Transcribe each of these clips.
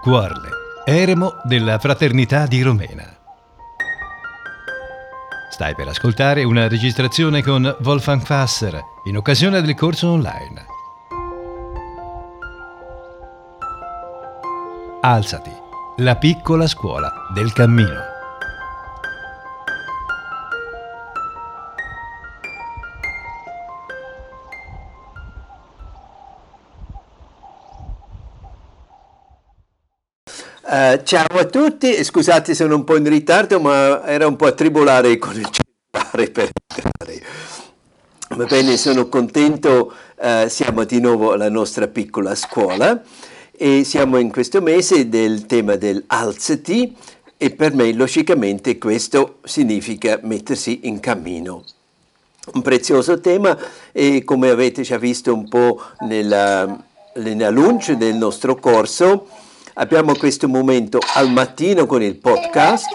Quarle, eremo della Fraternità di Romena. Stai per ascoltare una registrazione con Wolfgang Fasser in occasione del corso online. Alzati, la piccola scuola del cammino. Uh, ciao a tutti, scusate sono un po' in ritardo ma era un po' a tribolare con il cellulare per entrare. Va bene, sono contento, uh, siamo di nuovo alla nostra piccola scuola e siamo in questo mese del tema del alzati e per me logicamente questo significa mettersi in cammino. Un prezioso tema e come avete già visto un po' nella, nell'annuncio del nostro corso, Abbiamo questo momento al mattino con il podcast,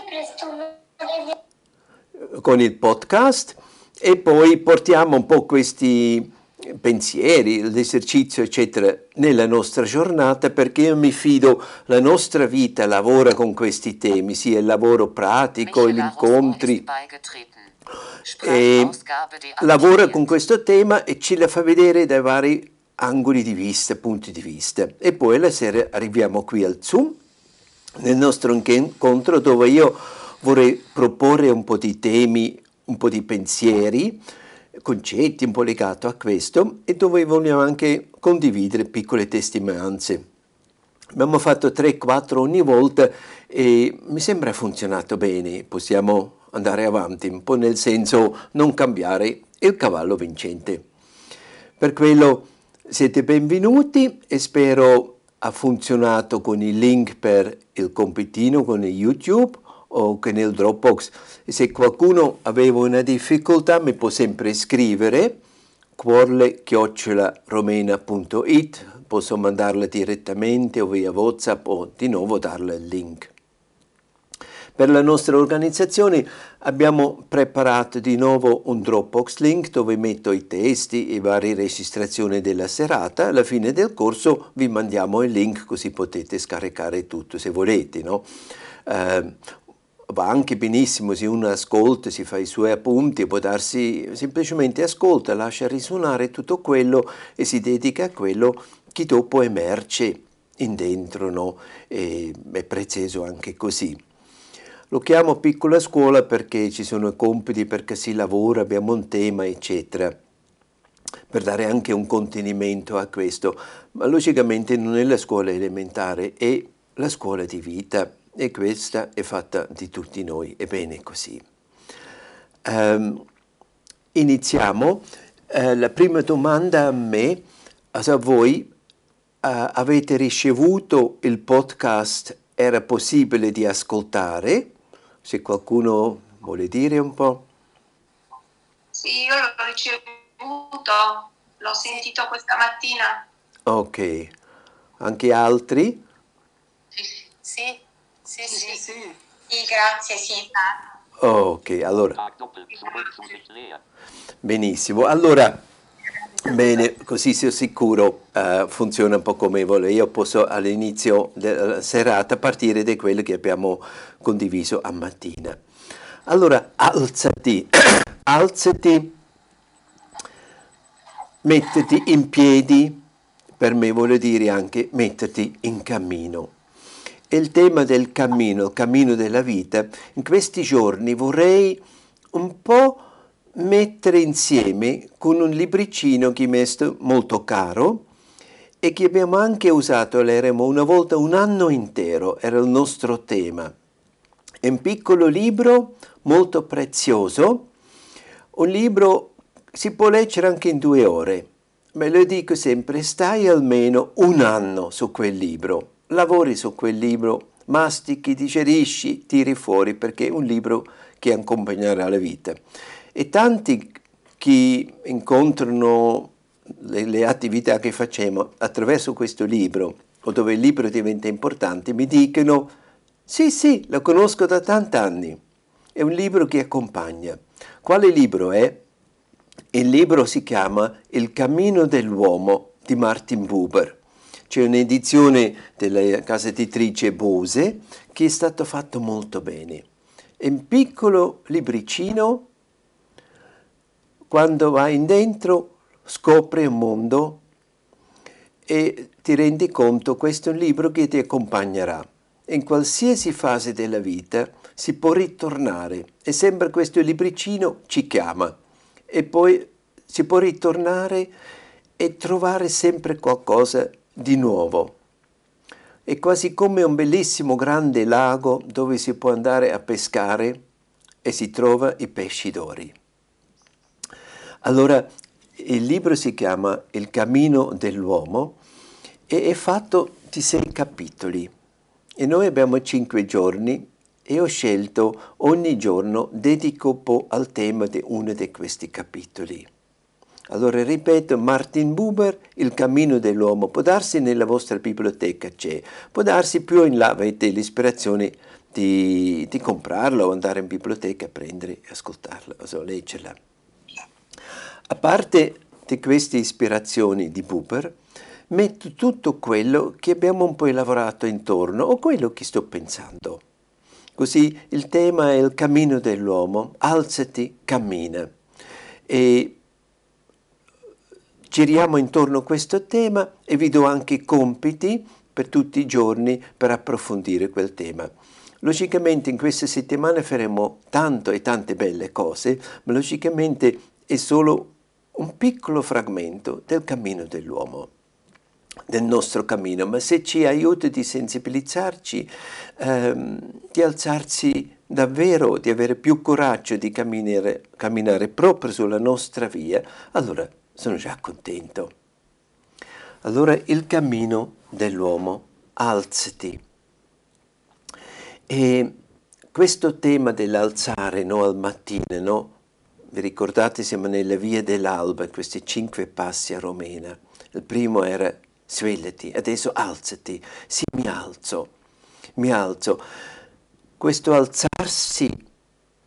con il podcast. E poi portiamo un po' questi pensieri, l'esercizio eccetera nella nostra giornata perché io mi fido la nostra vita lavora con questi temi, sia il lavoro pratico, gli incontri. e lavora con questo tema e ce la fa vedere dai vari angoli di vista, punti di vista. E poi la sera arriviamo qui al Zoom, nel nostro incontro dove io vorrei proporre un po' di temi, un po' di pensieri, concetti un po' legati a questo e dove vogliamo anche condividere piccole testimonianze. Abbiamo fatto 3-4 ogni volta e mi sembra funzionato bene, possiamo andare avanti, un po' nel senso non cambiare il cavallo vincente. Per quello siete benvenuti e spero ha funzionato con il link per il compitino con YouTube o con il Dropbox. Se qualcuno aveva una difficoltà mi può sempre scrivere cuorle-romena.it posso mandarla direttamente o via WhatsApp o di nuovo darle il link. Per la nostra organizzazione abbiamo preparato di nuovo un Dropbox link dove metto i testi e varie registrazioni della serata. Alla fine del corso vi mandiamo il link così potete scaricare tutto se volete. No? Eh, va anche benissimo se uno ascolta, si fa i suoi appunti può darsi semplicemente ascolta, lascia risuonare tutto quello e si dedica a quello che dopo emerge in dentro, no? E è prezioso anche così. Lo chiamo piccola scuola perché ci sono compiti, perché si lavora, abbiamo un tema, eccetera, per dare anche un contenimento a questo. Ma logicamente non è la scuola elementare, è la scuola di vita e questa è fatta di tutti noi, è bene così. Um, iniziamo. Uh, la prima domanda a me, a voi, uh, avete ricevuto il podcast Era possibile di ascoltare? Se qualcuno vuole dire un po'. Sì, io l'ho ricevuto, l'ho sentito questa mattina. Ok, anche altri? Sì, sì, sì, sì, sì. sì grazie, sì. Ok, allora. Benissimo, allora Bene, così sono sicuro uh, funziona un po' come vuole. Io posso all'inizio della serata partire da quello che abbiamo condiviso a mattina. Allora, alzati, alzati, mettiti in piedi, per me vuole dire anche metterti in cammino. E il tema del cammino, il cammino della vita, in questi giorni vorrei un po' mettere insieme con un libricino che mi è molto caro e che abbiamo anche usato all'Eremo una volta un anno intero, era il nostro tema. È un piccolo libro molto prezioso, un libro si può leggere anche in due ore. Me lo dico sempre, stai almeno un anno su quel libro, lavori su quel libro, mastichi, digerisci, tiri fuori perché è un libro che accompagnerà la vita. E tanti che incontrano le, le attività che facciamo attraverso questo libro, o dove il libro diventa importante, mi dicono sì, sì, lo conosco da tanti anni. È un libro che accompagna. Quale libro è? Il libro si chiama Il cammino dell'uomo di Martin Buber. c'è un'edizione della casa editrice Bose che è stato fatto molto bene. È un piccolo libricino, quando vai in dentro scopri un mondo e ti rendi conto questo è un libro che ti accompagnerà. In qualsiasi fase della vita si può ritornare e sembra questo libricino ci chiama e poi si può ritornare e trovare sempre qualcosa di nuovo. È quasi come un bellissimo grande lago dove si può andare a pescare e si trova i pesci d'ori. Allora, il libro si chiama Il cammino dell'uomo e è fatto di sei capitoli e noi abbiamo cinque giorni e ho scelto ogni giorno dedico un po' al tema di uno di questi capitoli. Allora ripeto, Martin Buber, Il cammino dell'uomo, può darsi nella vostra biblioteca c'è, può darsi più in là avete l'ispirazione di, di comprarlo o andare in biblioteca a prendere e ascoltarla, o leggerla. A parte queste ispirazioni di Buber, metto tutto quello che abbiamo un po' lavorato intorno o quello che sto pensando. Così il tema è il cammino dell'uomo, alzati, cammina. E giriamo intorno a questo tema e vi do anche compiti per tutti i giorni per approfondire quel tema. Logicamente in queste settimane faremo tanto e tante belle cose, ma logicamente è solo un piccolo fragmento del cammino dell'uomo, del nostro cammino, ma se ci aiuta di sensibilizzarci, ehm, di alzarsi davvero, di avere più coraggio di camminare, camminare proprio sulla nostra via, allora sono già contento. Allora il cammino dell'uomo, alzati. E questo tema dell'alzare no, al mattino, no? Vi ricordate siamo nella via dell'alba, questi cinque passi a Romena. Il primo era svegliati, adesso alzati, sì mi alzo, mi alzo. Questo alzarsi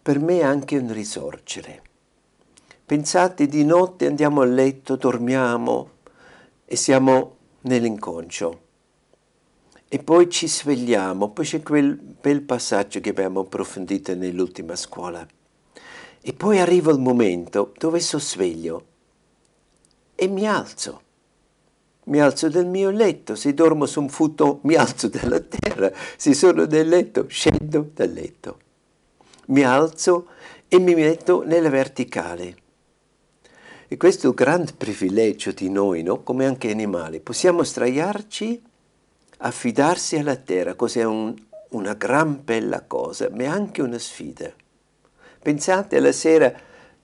per me è anche un risorgere. Pensate di notte andiamo a letto, dormiamo e siamo nell'inconscio. E poi ci svegliamo, poi c'è quel bel passaggio che abbiamo approfondito nell'ultima scuola. E poi arriva il momento dove sono sveglio e mi alzo. Mi alzo dal mio letto, se dormo su un futto mi alzo dalla terra, se sono nel letto scendo dal letto. Mi alzo e mi metto nella verticale e questo è il grande privilegio di noi, no? come anche animali. Possiamo straiarci, affidarsi alla terra, cos'è un, una gran bella cosa, ma è anche una sfida. Pensate alla sera,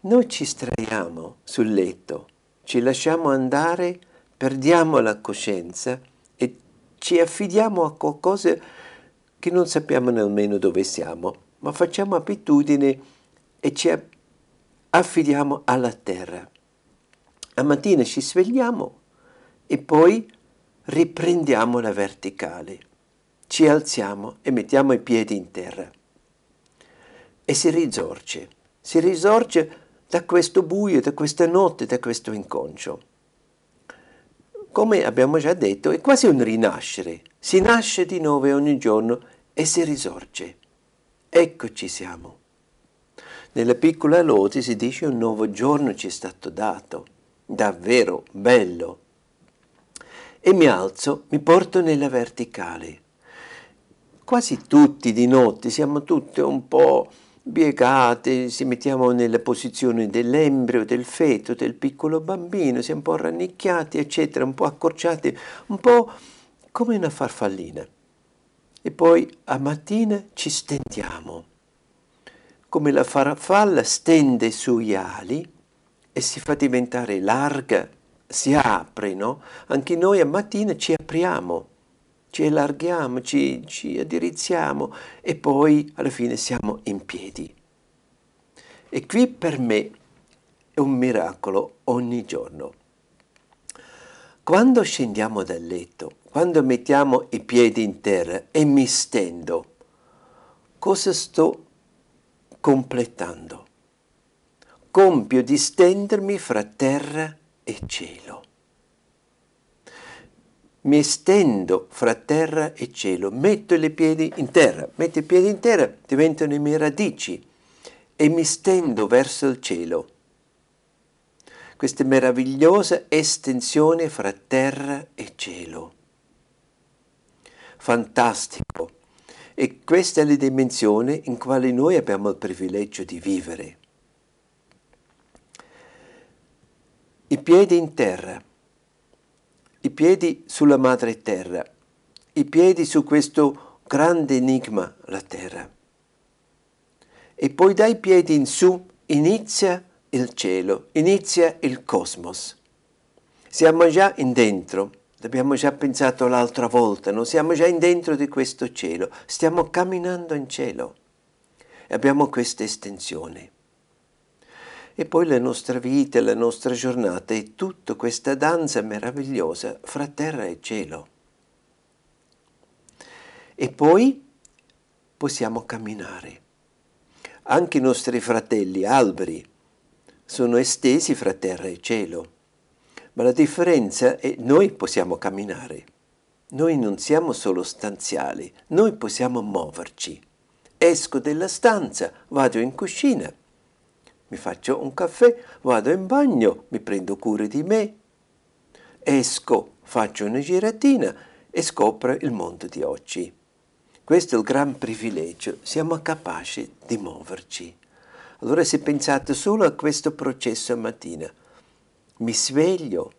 noi ci straiamo sul letto, ci lasciamo andare, perdiamo la coscienza e ci affidiamo a qualcosa che non sappiamo nemmeno dove siamo, ma facciamo abitudine e ci affidiamo alla terra. A mattina ci svegliamo e poi riprendiamo la verticale. Ci alziamo e mettiamo i piedi in terra. E si risorge. Si risorge da questo buio, da questa notte, da questo inconscio. Come abbiamo già detto, è quasi un rinascere. Si nasce di nuovo ogni giorno e si risorge. Eccoci siamo. Nella piccola lode si dice un nuovo giorno ci è stato dato davvero bello. E mi alzo, mi porto nella verticale. Quasi tutti di notte siamo tutti un po' piegati, ci mettiamo nella posizione dell'embryo, del feto, del piccolo bambino, siamo un po' rannicchiati, eccetera, un po' accorciati, un po' come una farfallina. E poi a mattina ci stendiamo, come la farfalla stende sugli ali, e si fa diventare larga, si apre, no? Anche noi a mattina ci apriamo, ci allarghiamo, ci, ci addirizziamo e poi alla fine siamo in piedi. E qui per me è un miracolo ogni giorno. Quando scendiamo dal letto, quando mettiamo i piedi in terra e mi stendo, cosa sto completando? compio di stendermi fra terra e cielo. Mi stendo fra terra e cielo, metto i piedi in terra, metto i piedi in terra, diventano le mie radici e mi stendo verso il cielo. Questa meravigliosa estensione fra terra e cielo. Fantastico. E questa è la dimensione in quale noi abbiamo il privilegio di vivere. I piedi in terra i piedi sulla madre terra, i piedi su questo grande enigma, la terra. E poi dai piedi in su inizia il cielo, inizia il cosmos. Siamo già in dentro, l'abbiamo già pensato l'altra volta, non siamo già in dentro di questo cielo, stiamo camminando in cielo e abbiamo questa estensione. E poi la nostra vita, la nostra giornata è tutta questa danza meravigliosa fra terra e cielo. E poi possiamo camminare. Anche i nostri fratelli alberi sono estesi fra terra e cielo. Ma la differenza è che noi possiamo camminare. Noi non siamo solo stanziali, noi possiamo muoverci. Esco dalla stanza, vado in cucina, mi faccio un caffè, vado in bagno, mi prendo cura di me, esco, faccio una giratina e scopro il mondo di oggi. Questo è il gran privilegio, siamo capaci di muoverci. Allora se pensate solo a questo processo mattina, mi sveglio,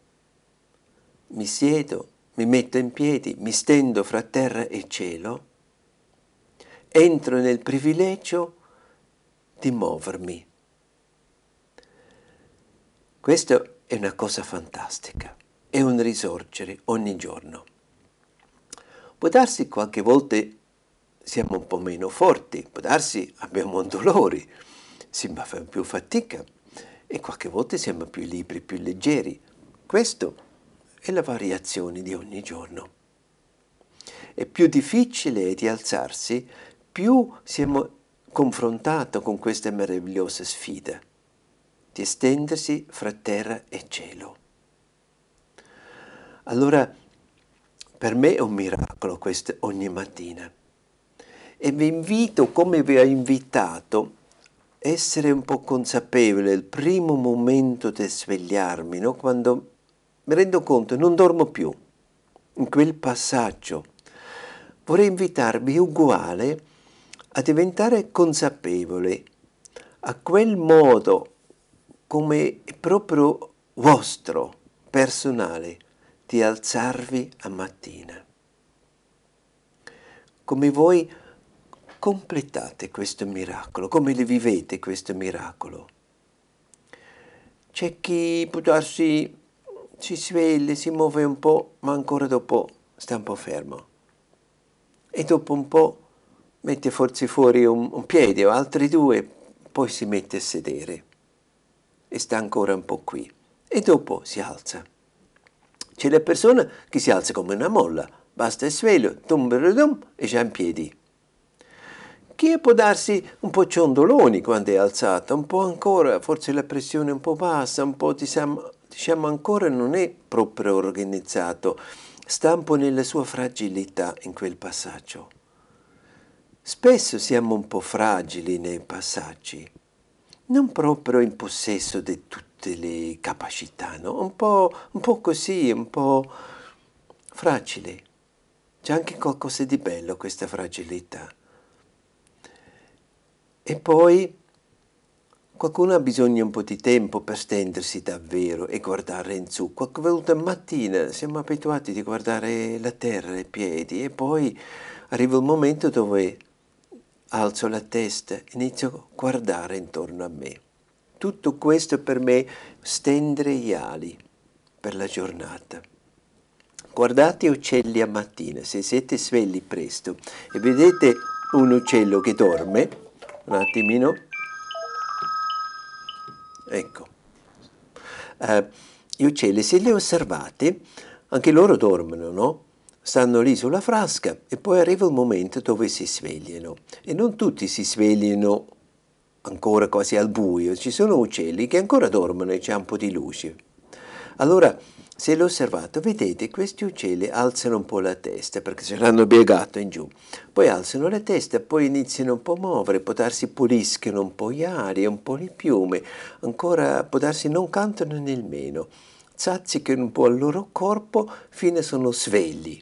mi siedo, mi metto in piedi, mi stendo fra terra e cielo, entro nel privilegio di muovermi. Questa è una cosa fantastica, è un risorgere ogni giorno. Può darsi qualche volta siamo un po' meno forti, può darsi abbiamo dolori, si fa più fatica e qualche volta siamo più liberi, più leggeri. Questo è la variazione di ogni giorno. È più difficile di alzarsi, più siamo confrontati con questa meravigliosa sfida di estendersi fra terra e cielo. Allora, per me è un miracolo questo ogni mattina. E vi invito, come vi ho invitato, a essere un po' consapevole il primo momento di svegliarmi, no? quando mi rendo conto, non dormo più, in quel passaggio. Vorrei invitarvi uguale a diventare consapevole a quel modo come proprio vostro, personale, di alzarvi a mattina. Come voi completate questo miracolo, come le vivete questo miracolo. C'è chi può darsi, si sveglia, si muove un po', ma ancora dopo sta un po' fermo. E dopo un po' mette forse fuori un, un piede o altri due, poi si mette a sedere e sta ancora un po' qui e dopo si alza. C'è la persona che si alza come una molla, basta il svelo, tum e già in piedi. Chi può darsi un po' ciondoloni quando è alzata, un po' ancora, forse la pressione un po' bassa, un po' diciamo, diciamo ancora non è proprio organizzato, sta un po' nella sua fragilità in quel passaggio. Spesso siamo un po' fragili nei passaggi non proprio in possesso di tutte le capacità, no? un, po', un po' così, un po' fragile. C'è anche qualcosa di bello questa fragilità. E poi qualcuno ha bisogno un po' di tempo per stendersi davvero e guardare in su. Qualche volta mattina siamo abituati a guardare la terra, i piedi e poi arriva il momento dove alzo la testa, inizio a guardare intorno a me. Tutto questo per me stendere gli ali per la giornata. Guardate uccelli a mattina, se siete svegli presto e vedete un uccello che dorme, un attimino, ecco, uh, gli uccelli se li osservate, anche loro dormono, no? Stanno lì sulla frasca e poi arriva il momento dove si svegliano. E non tutti si svegliano ancora quasi al buio, ci sono uccelli che ancora dormono e c'è un po' di luce. Allora se l'ho osservato, vedete, questi uccelli alzano un po' la testa perché ce l'hanno piegato in giù, poi alzano la testa, poi iniziano un po' a muovere, può darsi puliscono un po' gli ari, un po' le piume, ancora può darsi non cantano nemmeno, zazzicano un po' il loro corpo fino a sono svegli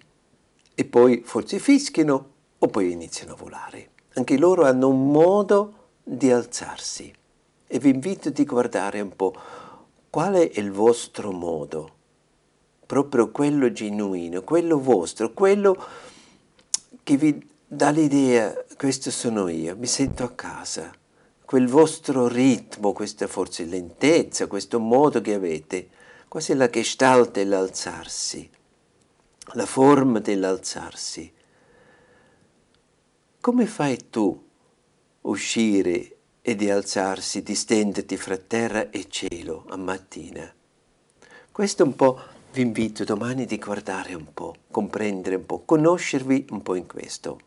e poi forse fischiano o poi iniziano a volare. Anche loro hanno un modo di alzarsi. E vi invito a guardare un po' qual è il vostro modo? Proprio quello genuino, quello vostro, quello che vi dà l'idea, questo sono io, mi sento a casa, quel vostro ritmo, questa forse lentezza, questo modo che avete, quasi la gestalt dell'alzarsi, la forma dell'alzarsi. Come fai tu uscire e di alzarsi, di stenderti fra terra e cielo a mattina? Questo un po' vi invito domani di guardare un po', comprendere un po', conoscervi un po' in questo.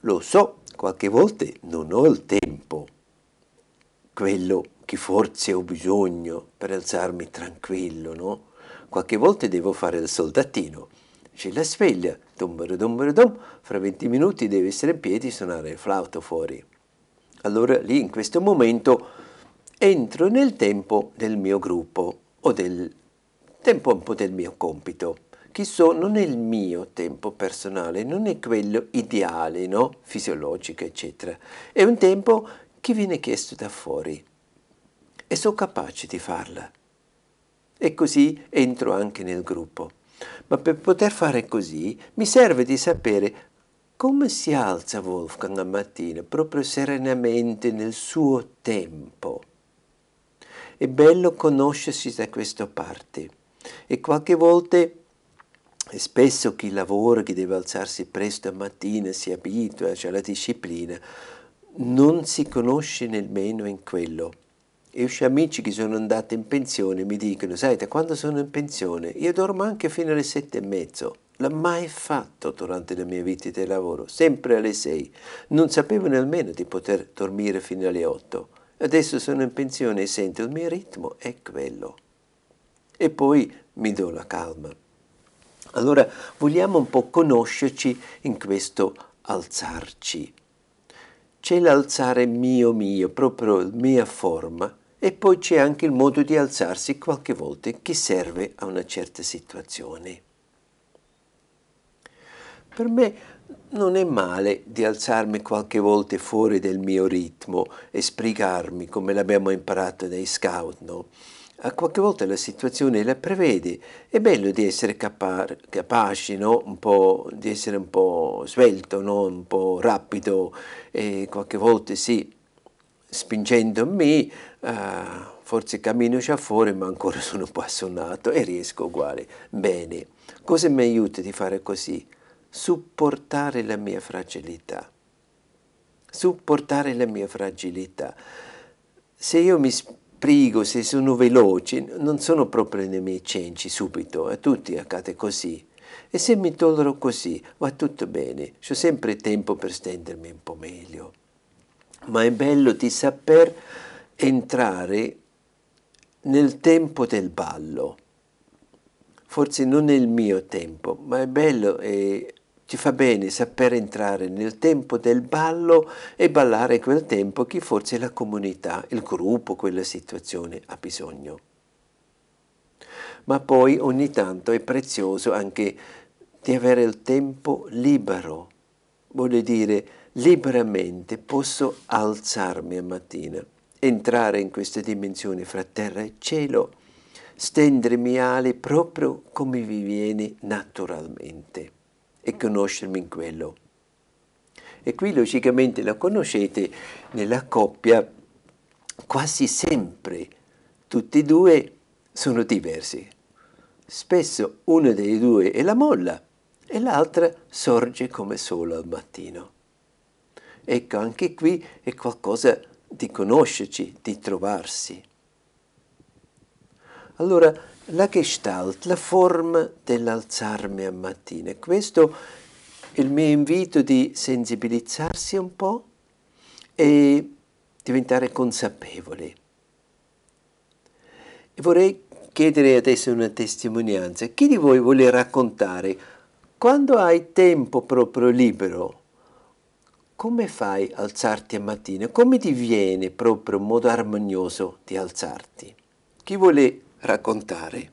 Lo so, qualche volta non ho il tempo, quello che forse ho bisogno per alzarmi tranquillo, no? Qualche volta devo fare il soldatino. C'è la sveglia, dum dum dum, fra 20 minuti devi essere in piedi e suonare il flauto fuori. Allora lì in questo momento entro nel tempo del mio gruppo o del tempo un po' del mio compito, che so, non è il mio tempo personale, non è quello ideale, no? fisiologico, eccetera. È un tempo che viene chiesto da fuori e sono capace di farla. E così entro anche nel gruppo. Ma per poter fare così mi serve di sapere come si alza Wolfgang la mattina, proprio serenamente nel suo tempo. È bello conoscersi da questa parte e qualche volta e spesso chi lavora, chi deve alzarsi presto a mattina, si abitua, c'è la disciplina, non si conosce nemmeno in quello. E ho amici che sono andati in pensione mi dicono, sai, da quando sono in pensione io dormo anche fino alle sette e mezzo. L'ho mai fatto durante la mia vita di lavoro, sempre alle sei. Non sapevo nemmeno di poter dormire fino alle otto. Adesso sono in pensione e sento il mio ritmo è quello. E poi mi do la calma. Allora vogliamo un po' conoscerci in questo alzarci. C'è l'alzare mio mio, proprio mia forma, e poi c'è anche il modo di alzarsi qualche volta che serve a una certa situazione. Per me non è male di alzarmi qualche volta fuori del mio ritmo e sbrigarmi come l'abbiamo imparato dai scout, no? A qualche volta la situazione la prevede, è bello di essere capa- capaci, no? di essere un po' svelto, no? un po' rapido e qualche volta sì, spingendomi, uh, forse cammino già fuori ma ancora sono un po' assonnato e riesco uguale. Bene, cosa mi aiuta di fare così? supportare la mia fragilità. Supportare la mia fragilità. Se io mi sprigo, se sono veloce, non sono proprio nei miei cenci subito, a tutti accade così. E se mi tollero così, va tutto bene, ho sempre tempo per stendermi un po' meglio. Ma è bello di saper entrare nel tempo del ballo. Forse non è il mio tempo, ma è bello e ci fa bene saper entrare nel tempo del ballo e ballare quel tempo che forse la comunità, il gruppo, quella situazione ha bisogno. Ma poi ogni tanto è prezioso anche di avere il tempo libero, vuol dire liberamente posso alzarmi a mattina, entrare in questa dimensione fra terra e cielo, stendermi ali proprio come vi viene naturalmente e conoscermi in quello. E qui logicamente lo conoscete nella coppia quasi sempre, tutti e due sono diversi. Spesso uno dei due è la molla e l'altra sorge come solo al mattino. Ecco, anche qui è qualcosa di conoscerci, di trovarsi. Allora, la gestalt, la forma dell'alzarmi a mattina. Questo è il mio invito di sensibilizzarsi un po' e diventare consapevoli. E vorrei chiedere adesso una testimonianza. Chi di voi vuole raccontare quando hai tempo proprio libero? Come fai a alzarti a mattina? Come ti viene proprio in modo armonioso di alzarti? Chi vuole raccontare?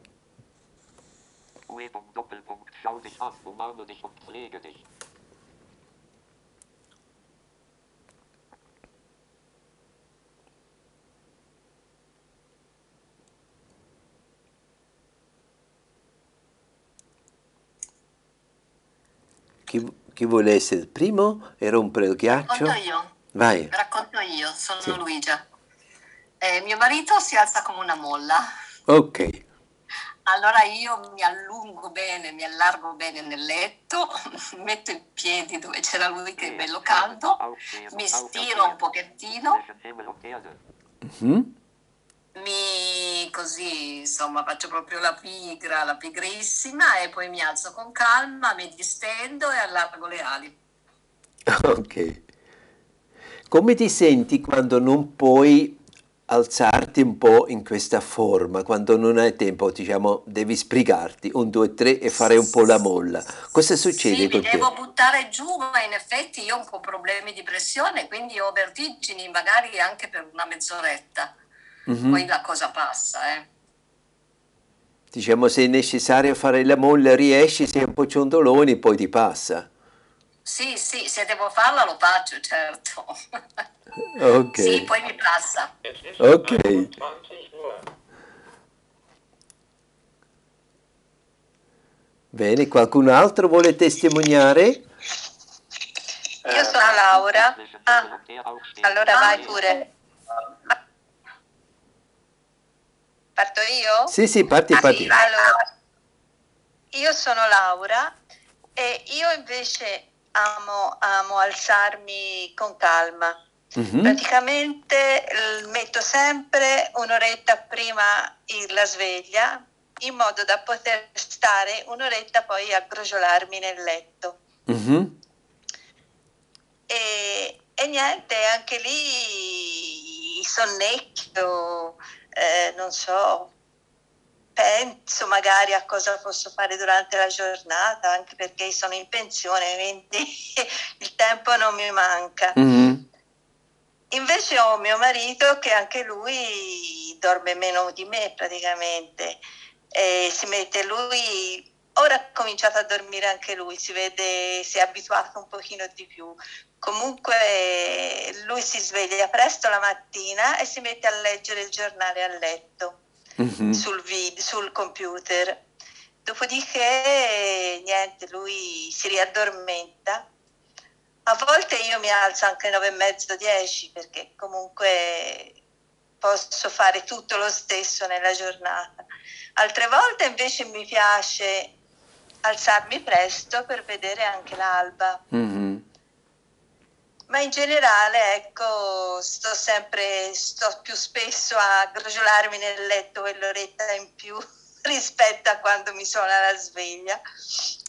Chi, chi, vuole essere il primo e rompere il ghiaccio? Racconto io. Vai. Racconto io, sono sì. Luigia. Eh, mio marito si alza come una molla. Ok. Allora io mi allungo bene, mi allargo bene nel letto, metto i piedi dove c'era lui che è bello caldo, mi stiro un pochettino. Mm-hmm mi così insomma faccio proprio la pigra, la pigrissima e poi mi alzo con calma, mi distendo e allargo le ali. Ok. Come ti senti quando non puoi alzarti un po' in questa forma, quando non hai tempo, diciamo, devi sbrigarti, un, due, tre e fare un po' la molla. Cosa succede sì, con mi devo buttare giù, ma in effetti io ho un po' problemi di pressione, quindi ho vertigini magari anche per una mezz'oretta mm-hmm. poi la cosa passa. Eh. Diciamo se è necessario fare la molla riesci, sei un po' ciondoloni, poi ti passa. Sì, sì, se devo farla lo faccio, certo. Ok. sì, poi mi passa. Ok. Bene, qualcun altro vuole testimoniare? Io sono Laura. Ah, allora vai pure. Parto io? Sì, sì, parti, ah, parti. Allora, io sono Laura e io invece amo, amo alzarmi con calma. Mm-hmm. Praticamente metto sempre un'oretta prima la sveglia in modo da poter stare un'oretta poi a crogiolarmi nel letto. Mm-hmm. E, e, niente, anche lì sonnecchio, eh, non so, penso magari a cosa posso fare durante la giornata, anche perché sono in pensione, quindi il tempo non mi manca. Mm-hmm. Invece ho mio marito che anche lui dorme meno di me praticamente, e si mette lui Ora ha cominciato a dormire anche lui, si vede, si è abituato un pochino di più. Comunque lui si sveglia presto la mattina e si mette a leggere il giornale a letto mm-hmm. sul, vid- sul computer. Dopodiché, niente, lui si riaddormenta. A volte io mi alzo anche alle nove e mezzo, dieci, perché comunque posso fare tutto lo stesso nella giornata. Altre volte invece mi piace alzarmi presto per vedere anche l'alba. Mm-hmm. Ma in generale, ecco, sto sempre, sto più spesso a crogiolarmi nel letto quell'oretta in più rispetto a quando mi suona la sveglia.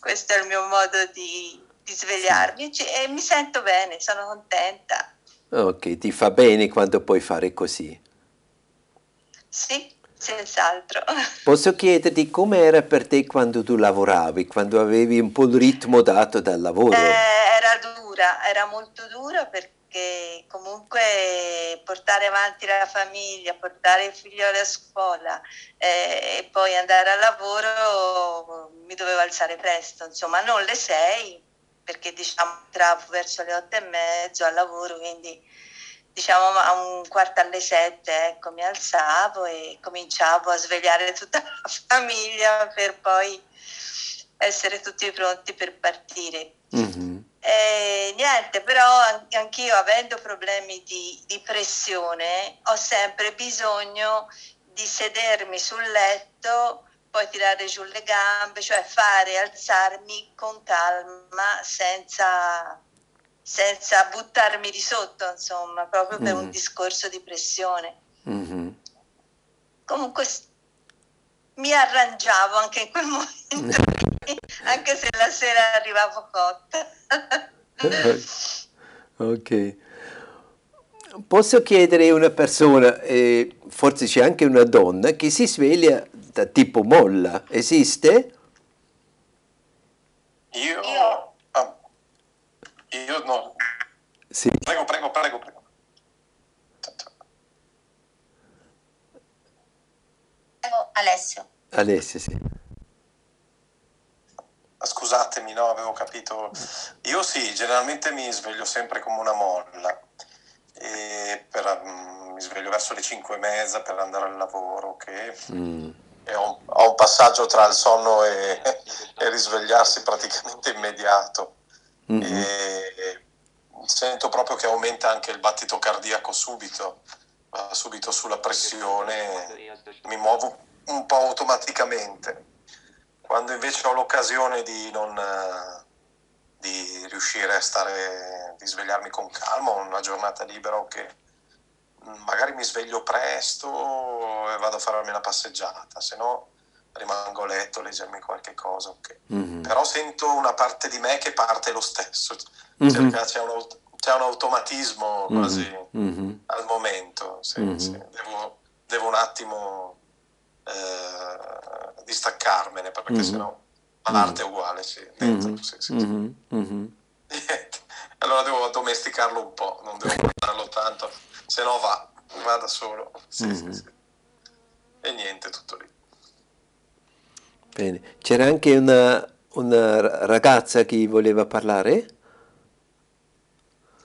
Questo è il mio modo di, di svegliarmi e mi sento bene, sono contenta. Ok, ti fa bene quando puoi fare così. Sì, Senz'altro. Posso chiederti com'era per te quando tu lavoravi, quando avevi un po' il ritmo dato dal lavoro? Eh, era dura, era molto dura perché comunque portare avanti la famiglia, portare il figlio a scuola eh, e poi andare al lavoro mi dovevo alzare presto, insomma non le sei perché diciamo entravo verso le otto e mezzo al lavoro, quindi diciamo a un quarto alle sette ecco, mi alzavo e cominciavo a svegliare tutta la famiglia per poi essere tutti pronti per partire. Mm-hmm. E, niente, però anch'io avendo problemi di, di pressione ho sempre bisogno di sedermi sul letto poi tirare giù le gambe, cioè fare, alzarmi con calma senza senza buttarmi di sotto, insomma, proprio per mm. un discorso di pressione. Mm-hmm. Comunque mi arrangiavo anche in quel momento, anche se la sera arrivavo cotta. ok. Posso chiedere a una persona, eh, forse c'è anche una donna, che si sveglia ragazzetto tipo molla, esiste? Io... Io. Io no. Sì. Prego, prego, prego, prego. Alessio. Alessia, sì. Scusatemi, no, avevo capito. Io sì, generalmente mi sveglio sempre come una molla. E per, mm, mi sveglio verso le 5 e mezza per andare al lavoro, che Mm. è un, ho un passaggio tra il sonno e, e risvegliarsi praticamente immediato. Mhm. E sento proprio che aumenta anche il battito cardiaco subito, subito sulla pressione, mi muovo un po' automaticamente. Quando invece ho l'occasione di non di riuscire a stare, di svegliarmi con calma, una giornata libera o che magari mi sveglio presto e vado a farmi una passeggiata, se no rimango a letto leggermi qualche cosa. ok. Mhm. Però sento una parte di me che parte lo stesso, Mhm. Cerca- c'è, un, c'è un automatismo quasi Mhm. al momento, sì, Mhm. sì. Devo, devo un attimo eh, distaccarmene perché Mhm. sennò l'arte è uguale, sì, dentro, Mhm. Mhm. Mhm. Allora devo addomesticarlo un po', non devo portarlo tanto, se no va, va da solo. Mhm. E niente, tutto lì. Bene. C'era anche una, una ragazza che voleva parlare?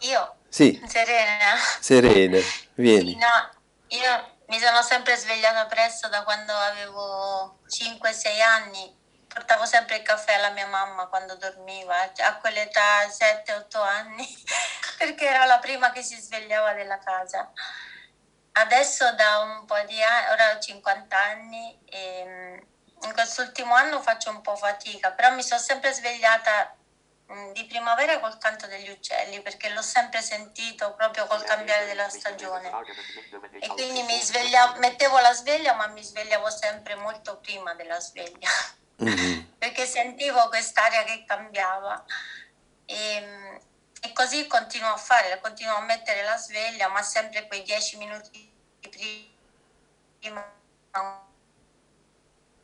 Io, Sì, Serena, Serena, vieni. no, io mi sono sempre svegliata presto da quando avevo 5-6 anni. Portavo sempre il caffè alla mia mamma quando dormiva, a quell'età 7-8 anni, perché era la prima che si svegliava della casa. Adesso da un po' di anni, ora ho 50 anni e mm, in quest'ultimo anno faccio un po' fatica, però mi sono sempre svegliata di primavera col canto degli uccelli perché l'ho sempre sentito proprio col cambiare della stagione. E quindi mi svegliavo, mettevo la sveglia ma mi svegliavo sempre molto prima della sveglia. Mhm. perché sentivo quest'aria che cambiava. E, e così continuo a fare, continuo a mettere la sveglia ma sempre quei dieci minuti prima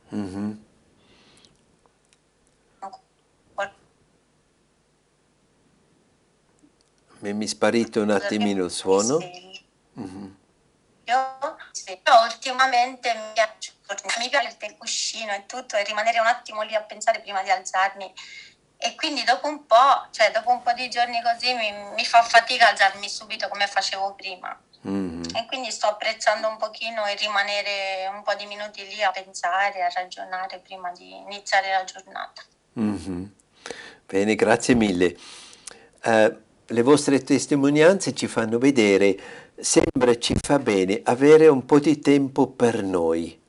Mhm. Mi mi è sparito un attimino il suono. Mhm. Io ultimamente mi piace, mi piace il cuscino e tutto e rimanere un attimo lì a pensare prima di alzarmi e quindi dopo un po', cioè dopo un po' di giorni così mi, mi fa fatica alzarmi subito come facevo prima Mhm. e quindi sto apprezzando un pochino e rimanere un po' di minuti lì a pensare, a ragionare prima di iniziare la giornata. Mhm. Bene, grazie mille. Eh, le vostre testimonianze ci fanno vedere, sembra ci fa bene avere un po' di tempo per noi,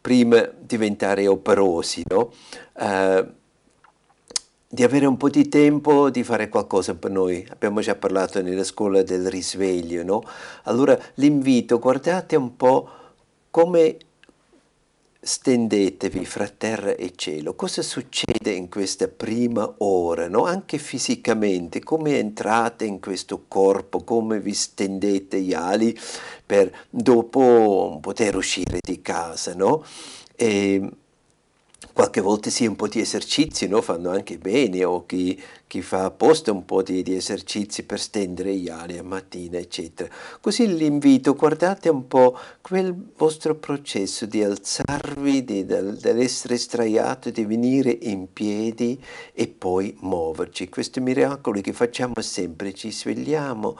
prima di diventare operosi, no? Eh, di avere un po' di tempo di fare qualcosa per noi. Abbiamo già parlato nella scuola del risveglio, no? Allora l'invito, guardate un po' come stendetevi fra terra e cielo. Cosa succede in questa prima ora, no? Anche fisicamente, come entrate in questo corpo, come vi stendete gli ali per dopo poter uscire di casa, no? E qualche volta sì, un po' di esercizi no? fanno anche bene, o chi, chi fa apposta un po' di, di esercizi per stendere gli ali a mattina, eccetera. Così l'invito, guardate un po' quel vostro processo di alzarvi, di, dal- dall'essere straiato, di venire in piedi e poi muoverci. Questi miracoli che facciamo sempre, ci svegliamo,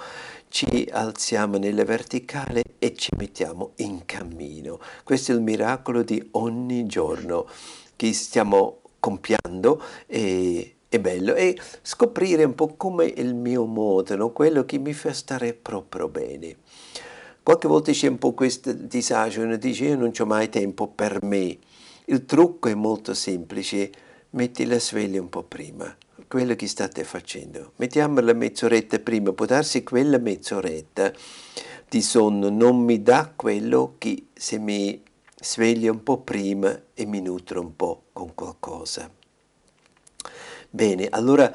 ci alziamo nella verticale e ci mettiamo in cammino. Questo è il miracolo di ogni giorno che stiamo compiendo e è bello e scoprire un po' come il mio modo, no? quello che mi fa stare proprio bene. Qualche volta c'è un po' questo disagio, uno dice io non ho mai tempo per me. Il trucco è molto semplice, metti la sveglia un po' prima, quello che state facendo. Mettiamola mezz'oretta prima, può darsi quella mezz'oretta di sonno non mi dà quello che se mi sveglio un po' prima e mi nutro un po' con qualcosa. Bene, allora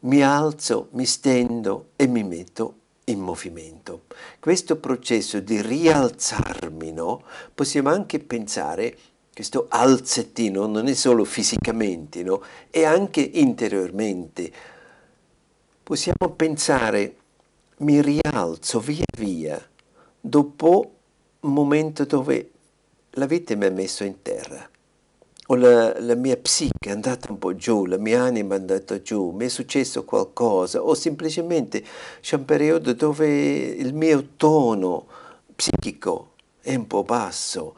mi alzo, mi stendo e mi metto in movimento. Questo processo di rialzarmi, no? Possiamo anche pensare questo alzettino non è solo fisicamente, no? è anche interiormente. Possiamo pensare, mi rialzo via via dopo un momento dove la vita mi ha messo in terra o la, la, mia psiche è andata un po' giù, la mia anima è andata giù, mi è successo qualcosa, o semplicemente c'è un periodo dove il mio tono psichico è un po' basso,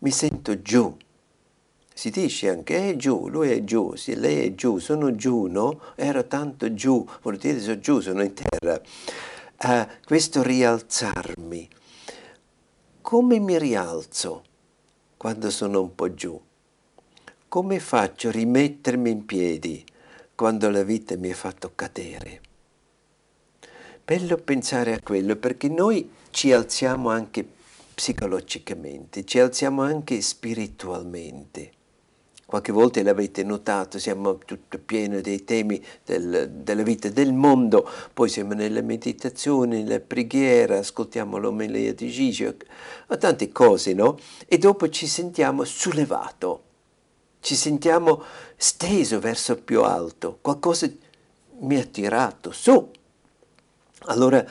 mi sento giù. Si dice anche è giù, lui è giù, sì, lei è giù, sono giù, no? Ero tanto giù, vuol dire sono giù, sono in terra. Uh, questo rialzarmi, come mi rialzo quando sono un po' giù? come faccio a rimettermi in piedi quando la vita mi ha fatto cadere? Bello pensare a quello perché noi ci alziamo anche psicologicamente, ci alziamo anche spiritualmente. Qualche volta l'avete notato, siamo tutto pieni dei temi del, della vita del mondo, poi siamo nella meditazione, nella preghiera, ascoltiamo l'omelia di Gigi, tante cose, no? E dopo ci sentiamo sollevato ci sentiamo steso verso più alto, qualcosa mi ha tirato su. Allora,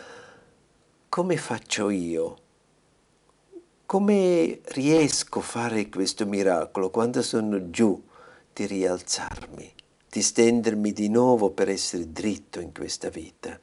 come faccio io? Come riesco a fare questo miracolo quando sono giù di rialzarmi, di stendermi di nuovo per essere dritto in questa vita?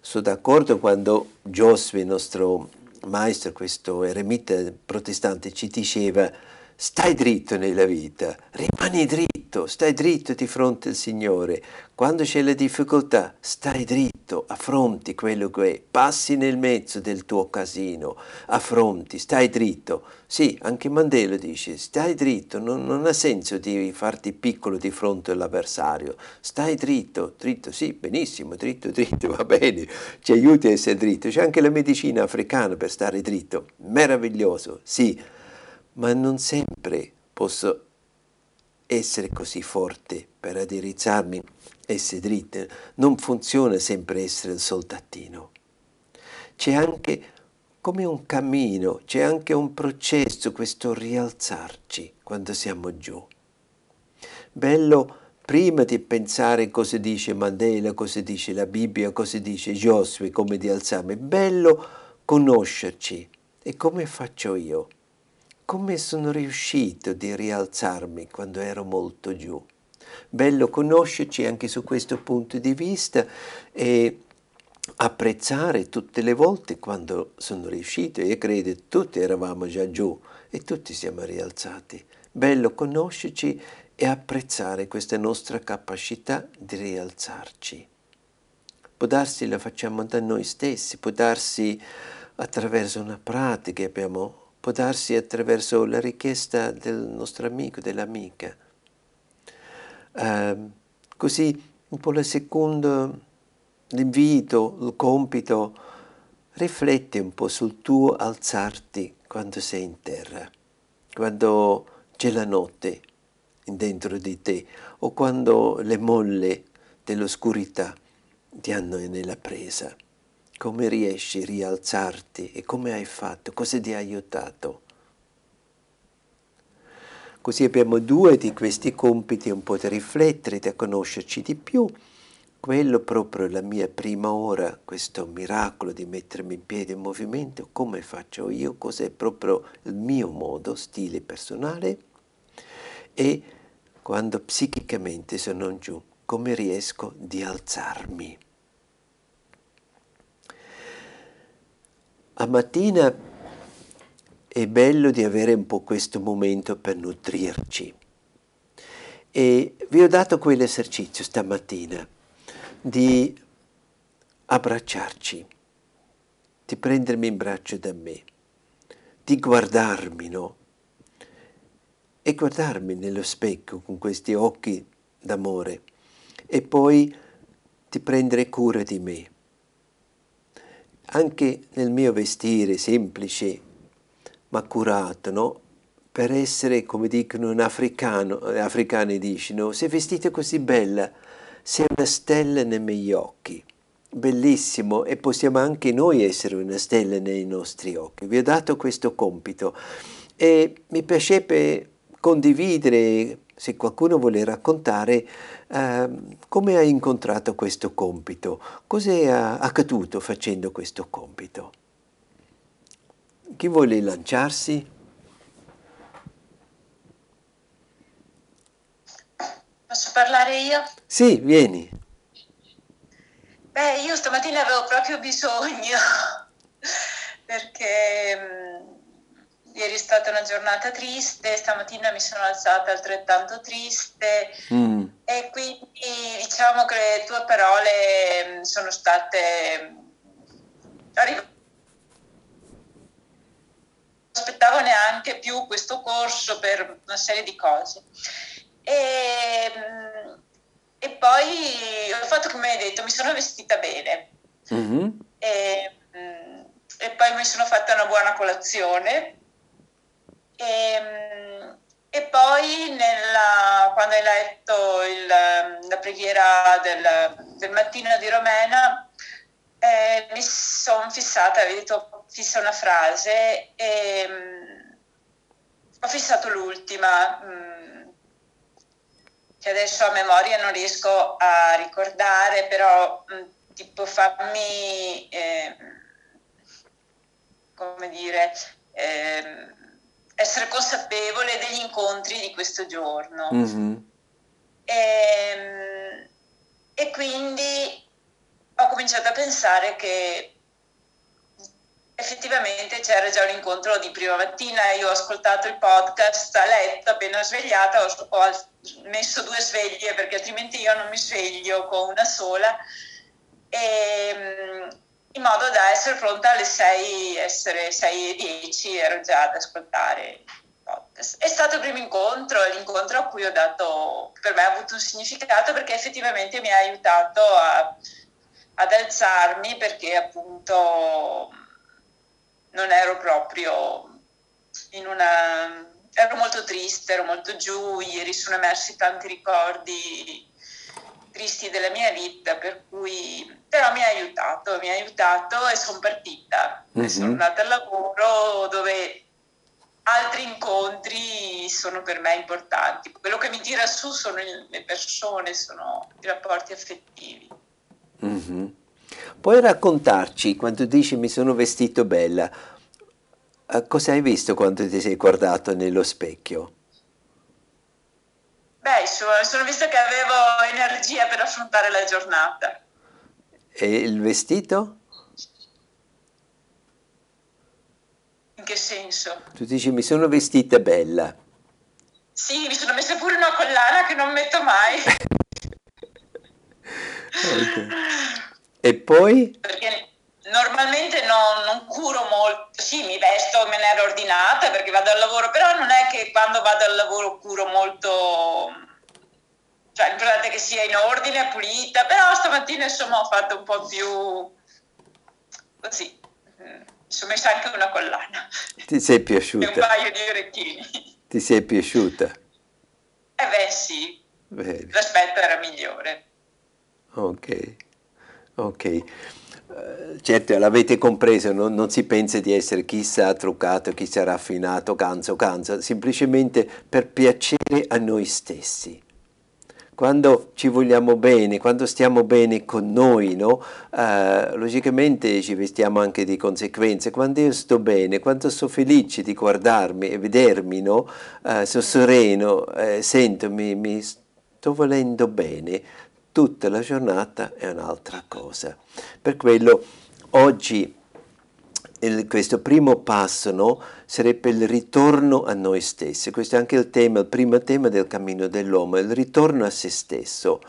Sono d'accordo quando Josue, il nostro maestro, questo eremita protestante, ci diceva Stai dritto nella vita, rimani dritto, stai dritto di fronte al Signore. Quando c'è la difficoltà, stai dritto, affronti quello che è, passi nel mezzo del tuo casino, affronti, stai dritto. Sì, anche Mandela dice, stai dritto, non, non ha senso di farti piccolo di fronte all'avversario. Stai dritto, dritto, sì, benissimo, dritto, dritto, va bene, ci aiuti a essere dritto. C'è anche la medicina africana per stare dritto, meraviglioso, sì ma non sempre posso essere così forte per addirizzarmi, essere dritta. Non funziona sempre essere il soldatino. C'è anche come un cammino, c'è anche un processo, questo rialzarci quando siamo giù. Bello prima di pensare cosa dice Mandela, cosa dice la Bibbia, cosa dice Josué, come di alzarmi, bello conoscerci. E come faccio io? Come sono riuscito di rialzarmi quando ero molto giù. Bello conoscerci anche su questo punto di vista e apprezzare tutte le volte quando sono riuscito. Io credo che tutti eravamo già giù e tutti siamo rialzati. Bello conoscerci e apprezzare questa nostra capacità di rialzarci. Può darsi la facciamo da noi stessi, può darsi attraverso una pratica, abbiamo può darsi attraverso la richiesta del nostro amico, dell'amica. Uh, così un po' la seconda, l'invito, il compito, rifletti un po' sul tuo alzarti quando sei in terra, quando c'è la notte dentro di te o quando le molle dell'oscurità ti hanno nella presa come riesci a rialzarti e come hai fatto, cosa ti ha aiutato. Così abbiamo due di questi compiti un po' da riflettere, da conoscerci di più. Quello proprio la mia prima ora, questo miracolo di mettermi in piedi in movimento, come faccio io, cos'è proprio il mio modo, stile personale e quando psichicamente sono giù, come riesco di alzarmi. A mattina è bello di avere un po' questo momento per nutrirci. E vi ho dato quell'esercizio stamattina di abbracciarci, di prendermi in braccio da me, di guardarmi, no? E guardarmi nello specchio con questi occhi d'amore e poi di prendere cura di me anche nel mio vestire semplice ma curato, no? per essere, come dicono un africano, gli africani dicono, sei vestita così bella, sei una stella nei miei occhi. Bellissimo e possiamo anche noi essere una stella nei nostri occhi. Vi ho dato questo compito e mi piacerebbe condividere, se qualcuno vuole raccontare, eh, come hai incontrato questo compito, cos'è accaduto facendo questo compito. Chi vuole lanciarsi? Posso parlare io? Sì, vieni. Beh, io stamattina avevo proprio bisogno perché mh, ieri è stata una giornata triste, stamattina mi sono alzata altrettanto triste mm. e quindi diciamo che le tue parole sono state... Non aspettavo neanche più questo corso per una serie di cose. E, e poi ho fatto come hai detto, mi sono vestita bene. Mm-hmm. E, e, poi mi sono fatta una buona colazione. E, e poi nella, quando hai letto il, la preghiera del, del, mattino di Romena, eh, mi sono fissata, avevi detto fissa una frase e um, ho fissato l'ultima. Um, che adesso a memoria non riesco a ricordare, però mh, mm, tipo fammi, eh, come dire, eh, essere consapevole degli incontri di questo giorno. Mm-hmm. E, ehm, e quindi ho cominciato a pensare che effettivamente c'era già un incontro di prima mattina, io ho ascoltato il podcast a letto, appena svegliata ho, ho, messo due sveglie perché altrimenti io non mi sveglio con una sola, e, ehm, in modo da essere pronta alle 6, essere 6 e 10, ero già ad ascoltare. È stato il primo incontro, l'incontro a cui ho dato, per me ha avuto un significato perché effettivamente mi ha aiutato a, ad alzarmi perché appunto non ero proprio in una... ero molto triste, ero molto giù, ieri sono emersi tanti ricordi tristi della mia vita, per cui però mi ha aiutato, mi ha aiutato e sono partita. Mm-hmm. Sono andata al lavoro dove altri incontri sono per me importanti. Quello che mi tira su sono le persone, sono i rapporti affettivi. Mm-hmm. Puoi raccontarci quando dici mi sono vestito bella, uh, cosa hai visto quando ti sei guardato nello specchio? Beh, sono, sono visto che avevo energia per affrontare la giornata. E il vestito? In che senso? Tu dici mi sono vestita bella. Sì, mi sono messa pure una collana che non metto mai. okay. E poi? Perché normalmente non, non, curo molto, sì mi vesto, me ne ero ordinata perché vado al lavoro, però non è che quando vado al lavoro curo molto, cioè l'importante è che sia in ordine, pulita, però stamattina insomma ho fatto un po' più così, mi sono messa anche una collana. Ti sei piaciuta? E un paio di orecchini. Ti sei piaciuta? Eh beh sì, Bene. l'aspetto era migliore. Ok. Ok. Uh, certo, l'avete compreso, non, non, si pensa di essere chissà truccato, chissà raffinato, canzo, canzo, semplicemente per piacere a noi stessi. Quando ci vogliamo bene, quando stiamo bene con noi, no? uh, logicamente ci vestiamo anche di conseguenze. Quando io sto bene, quando sono felice di guardarmi e vedermi, no? uh, sono sereno, eh, sento, mi, mi sto volendo bene, tutta la giornata è un'altra cosa. Per quello oggi il, questo primo passo no, sarebbe il ritorno a noi stessi. Questo è anche il tema, il primo tema del cammino dell'uomo, il ritorno a se stesso.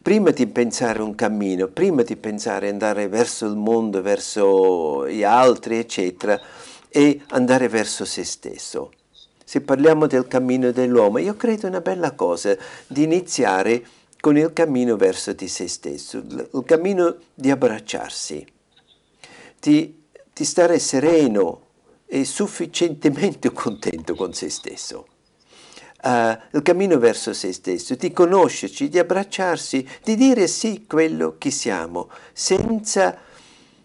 Prima di pensare un cammino, prima di pensare andare verso il mondo, verso gli altri, eccetera, e andare verso se stesso. Se parliamo del cammino dell'uomo, io credo è una bella cosa di iniziare con il cammino verso di se stesso, il cammino di abbracciarsi, di, di stare sereno e sufficientemente contento con se stesso. Uh, il cammino verso se stesso, di conoscerci, di abbracciarsi, di dire sì quello che siamo, senza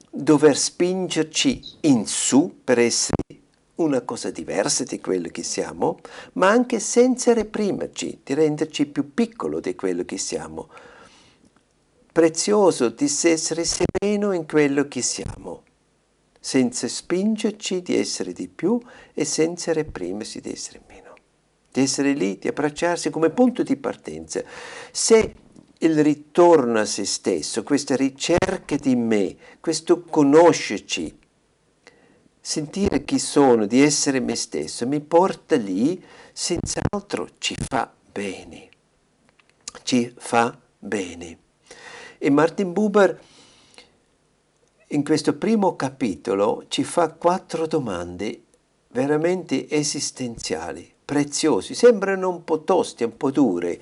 dover spingerci in su per essere una cosa diversa di quello che siamo, ma anche senza reprimerci, di renderci più piccolo di quello che siamo. Prezioso di essere sereno in quello che siamo, senza spingerci di essere di più e senza reprimersi di essere meno, di essere lì, di abbracciarsi come punto di partenza. Se il ritorno a se stesso, questa ricerca di me, questo conoscerci, sentire chi sono, di essere me stesso, mi porta lì, senz'altro ci fa bene. Ci fa bene. E Martin Buber in questo primo capitolo ci fa quattro domande veramente esistenziali, preziosi, sembrano un po' toste, un po' dure,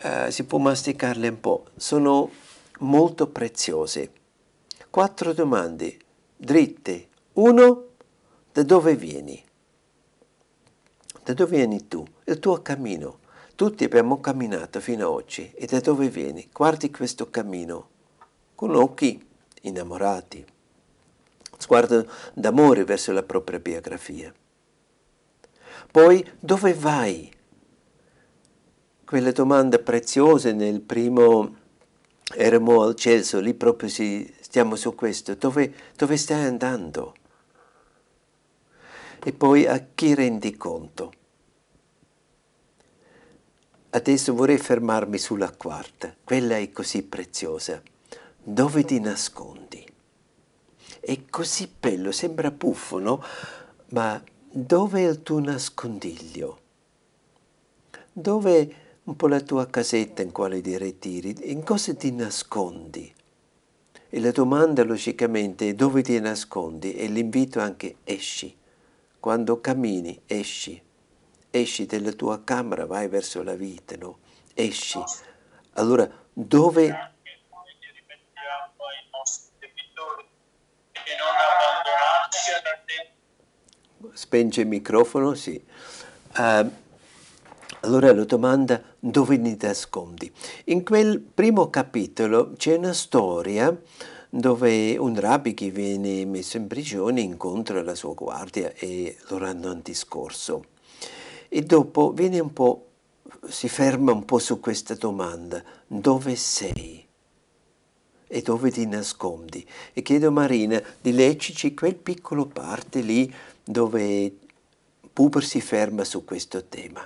eh, si può masticarle un po', sono molto preziose. Quattro domande dritte. Uno, da dove vieni? Da dove vieni tu? Il tuo cammino. Tutti abbiamo camminato fino ad oggi. E da dove vieni? Guardi questo cammino con occhi innamorati. Sguardo d'amore verso la propria biografia. Poi, dove vai? quella domanda preziosa nel primo Eremo al Celso, lì proprio si, stiamo su questo, dove, dove stai andando? E poi a chi rendi conto? Adesso vorrei fermarmi sulla quarta, quella è così preziosa. Dove ti nascondi? È così bello, sembra buffo, no? Ma dove è il tuo nascondiglio? Dove un po' la tua casetta in quale ti ritiri, in cosa ti nascondi? E la domanda logicamente è dove ti nascondi e l'invito anche esci. Quando cammini esci, esci dalla tua camera, vai verso la vita, no? Esci. Allora dove... Spenge il microfono, sì. Uh, allora la domanda dove ti nascondi? In quel primo capitolo c'è una storia dove un rabbi che viene messo in prigione incontra la sua guardia e loro hanno un discorso. E dopo viene un po', si ferma un po' su questa domanda, dove sei? E dove ti nascondi? E chiedo a Marina di leggerci quel piccolo parte lì dove Buber si ferma su questo tema.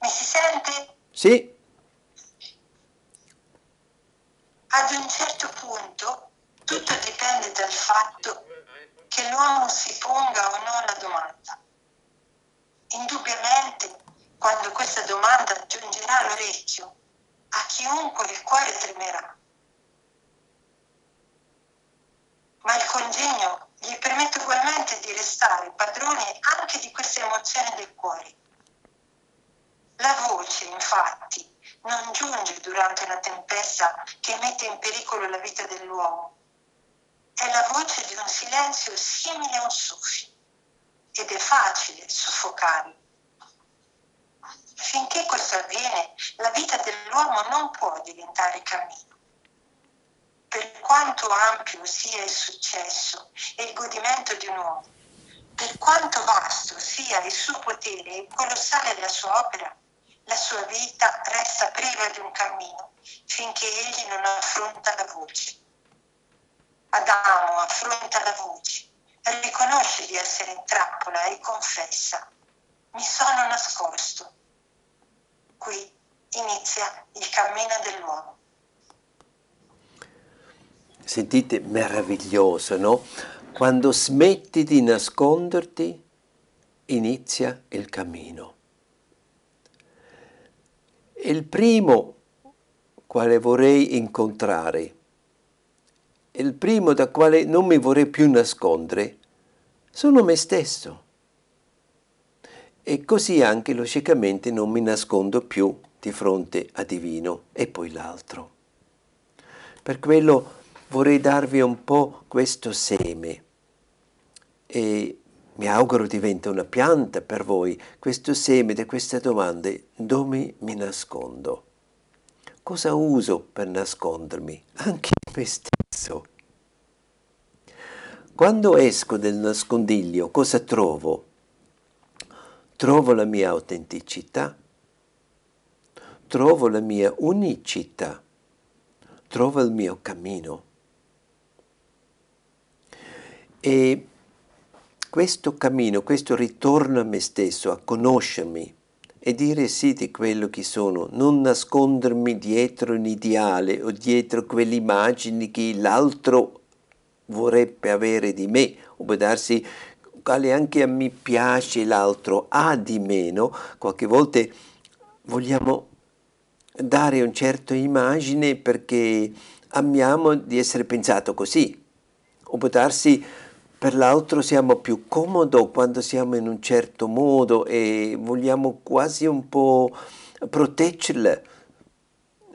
Mi si sente? Sì. Ad un certo punto tutto dipende dal fatto che l'uomo si ponga o no la domanda. Indubbiamente, quando questa domanda giungerà all'orecchio, a chiunque il cuore tremerà. Ma il congegno gli permette ugualmente di restare padrone anche di queste emozioni del cuore la voce, infatti, non giunge durante una tempesta che mette in pericolo la vita dell'uomo. È la voce di un silenzio simile a un soffio ed è facile soffocarlo. Finché questo avviene, la vita dell'uomo non può diventare cammino. Per quanto ampio sia il successo e il godimento di un uomo, per quanto vasto sia il suo potere e colossale la sua opera, la sua vita resta priva di un cammino finché egli non affronta la voce. Adamo affronta la voce, riconosce di essere in trappola e confessa, mi sono nascosto. Qui inizia il cammino dell'uomo. Sentite, meraviglioso, no? Quando smetti di nasconderti, inizia il cammino. Il primo quale vorrei incontrare, il primo da quale non mi vorrei più nascondere, sono me stesso. E così anche logicamente non mi nascondo più di fronte a Divino e poi l'altro. Per quello vorrei darvi un po' questo seme e mi auguro diventa una pianta per voi questo seme di queste domande. Dove mi nascondo? Cosa uso per nascondermi? Anche me stesso. Quando esco del nascondiglio, cosa trovo? Trovo la mia autenticità, trovo la mia unicità, trovo il mio cammino. E questo cammino, questo ritorno a me stesso, a conoscermi e dire sì di quello che sono, non nascondermi dietro un ideale o dietro quelle immagini che l'altro vorrebbe avere di me, o può darsi quale anche a me piace l'altro ha di meno, qualche volta vogliamo dare una certa immagine perché amiamo di essere pensato così, o può darsi per l'altro siamo più comodi quando siamo in un certo modo e vogliamo quasi un po' proteggerla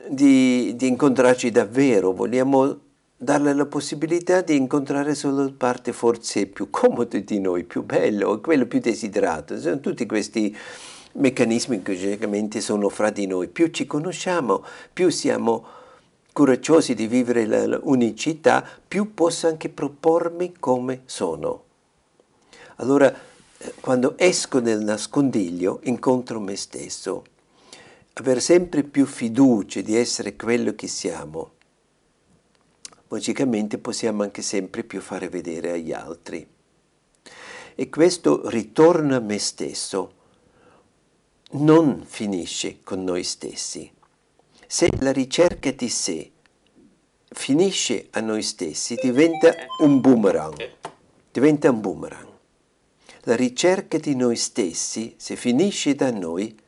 di, di incontrarci davvero, vogliamo darle la possibilità di incontrare solo parte forse più comoda di noi, più bello, quello più desiderato. Sono tutti questi meccanismi che generalmente sono fra di noi. Più ci conosciamo, più siamo coraggiosi di vivere l'unicità, più posso anche propormi come sono. Allora, eh, quando esco nel nascondiglio, incontro me stesso. Avere sempre più fiducia di essere quello che siamo logicamente possiamo anche sempre più fare vedere agli altri. E questo ritorno a me stesso non finisce con noi stessi. Se la ricerca di sé finisce a noi stessi, diventa un boomerang. Diventa un boomerang. La ricerca di noi stessi, se finisce da noi,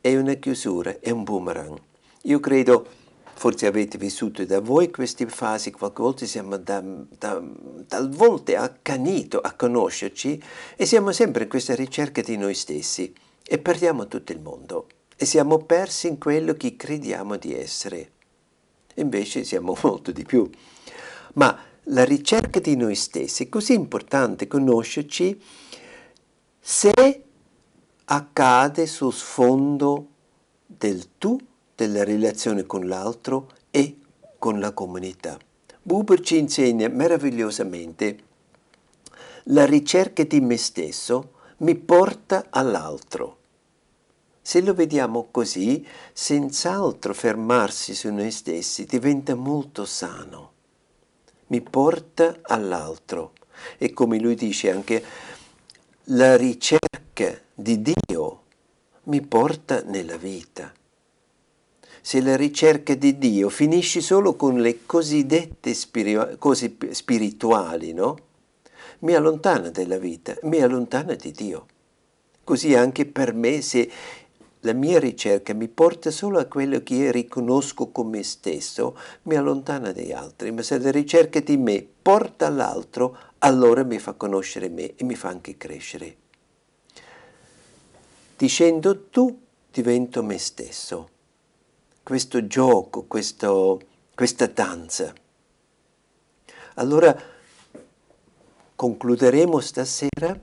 è una chiusura, è un boomerang. Io credo Forse avete vissuto da voi queste fasi, qualche volta siamo da, da, talvolta accaniti a conoscerci e siamo sempre in questa ricerca di noi stessi e perdiamo tutto il mondo e siamo persi in quello che crediamo di essere. Invece siamo molto di più. Ma la ricerca di noi stessi è così importante conoscerci se accade sul sfondo del tu della relazione con l'altro e con la comunità. Buber ci insegna meravigliosamente la ricerca di me stesso mi porta all'altro. Se lo vediamo così, senz'altro fermarsi su noi stessi diventa molto sano. Mi porta all'altro. E come lui dice anche, la ricerca di Dio mi porta nella vita se la ricerca di Dio finisce solo con le cosiddette cose spirituali, no? Mi allontana dalla vita, mi allontana di Dio. Così anche per me se la mia ricerca mi porta solo a quello che io riconosco come me stesso, mi allontana dagli altri, ma se la ricerca di me porta all'altro, allora mi fa conoscere me e mi fa anche crescere. Dicendo tu divento me stesso questo gioco, questo, questa danza. Allora concluderemo stasera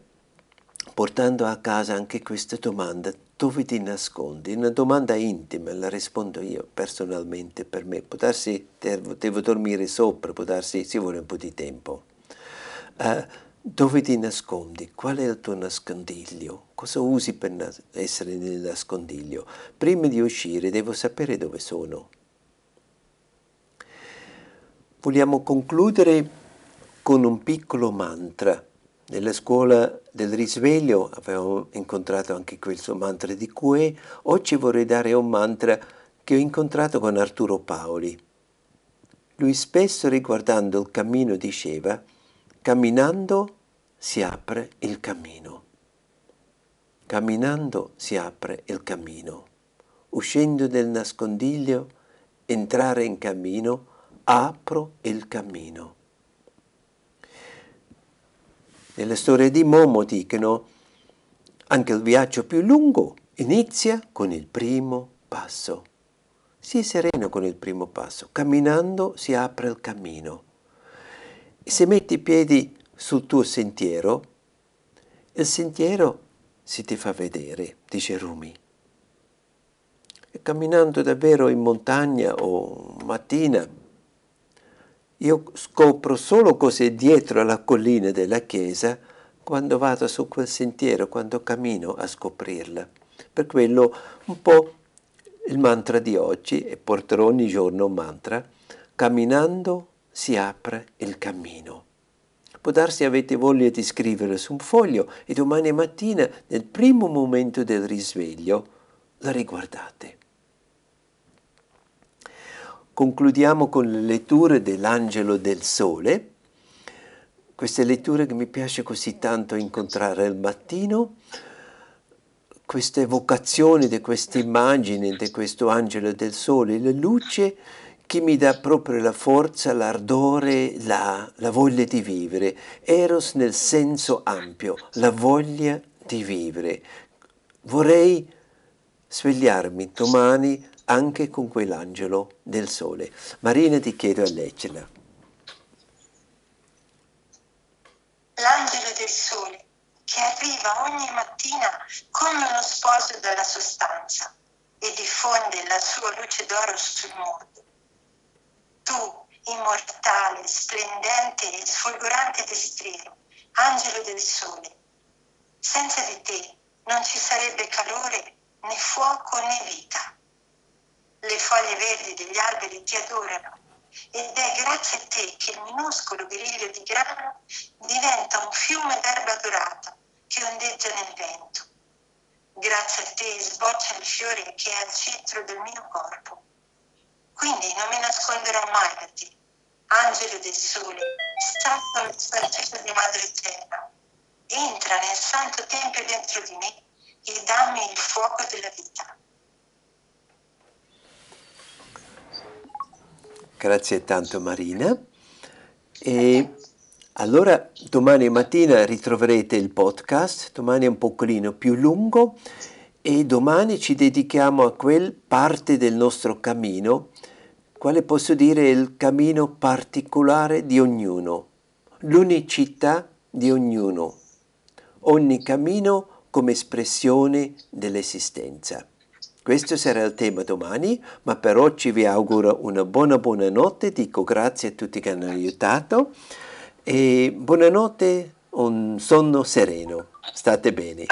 portando a casa anche questa domanda, dove ti nascondi? Una domanda intima, la rispondo io personalmente per me. Può darsi devo, devo dormire sopra, può darsi ci vuole un po' di tempo. Uh, dove ti nascondi? Qual è il tuo nascondiglio? Cosa usi per nas- essere nel nascondiglio? Prima di uscire devo sapere dove sono. Vogliamo concludere con un piccolo mantra. Nella scuola del risveglio avevamo incontrato anche questo mantra di Kue. Oggi vorrei dare un mantra che ho incontrato con Arturo Paoli. Lui spesso riguardando il cammino diceva, camminando si apre il cammino. Camminando si apre il cammino. Uscendo del nascondiglio, entrare in cammino, apro il cammino. Nella storia di Momo dicono anche il viaggio più lungo inizia con il primo passo. Sii sereno con il primo passo. Camminando si apre il cammino. E se metti i piedi sul tuo sentiero, il sentiero si ti fa vedere, dice Rumi. E camminando davvero in montagna o mattina, io scopro solo cos'è dietro la collina della chiesa quando vado su quel sentiero, quando cammino a scoprirla. Per quello un po' il mantra di oggi, e porterò ogni giorno un mantra, camminando si apre il cammino. Può darsi avete voglia di scrivere su un foglio e domani mattina, nel primo momento del risveglio, la riguardate. Concludiamo con le letture dell'Angelo del Sole, queste letture che mi piace così tanto incontrare al mattino, queste evocazioni di queste immagini di questo Angelo del Sole, la luce che mi dà proprio la forza, l'ardore, la, la voglia di vivere. Eros nel senso ampio, la voglia di vivere. Vorrei svegliarmi domani anche con quell'angelo del sole. Marina ti chiedo a leggerla. L'angelo del sole che arriva ogni mattina come uno sposo dalla sostanza e diffonde la sua luce d'oro sul mondo. Tu, immortale, splendente e sfolgorante destriero, angelo del sole, senza di te non ci sarebbe calore né fuoco né vita le foglie verdi degli alberi ti adorano ed è grazie a te che il minuscolo griglio di grano diventa un fiume d'erba dorata che ondeggia nel vento. Grazie a te sboccia il fiore che è al centro del mio corpo. Quindi non mi nasconderò mai da te, angelo del sole, il sacerdote di Madre Terra. Entra nel santo tempio dentro di me e dammi il fuoco della vita. Grazie tanto Marina. E allora domani mattina ritroverete il podcast, domani è un pochino più lungo. E domani ci dedichiamo a quel parte del nostro cammino, quale posso dire il cammino particolare di ognuno, l'unicità di ognuno, ogni cammino come espressione dell'esistenza. Questo sarà il tema domani, ma per oggi vi auguro una buona buonanotte, dico grazie a tutti che hanno aiutato e buonanotte, un sonno sereno. State bene.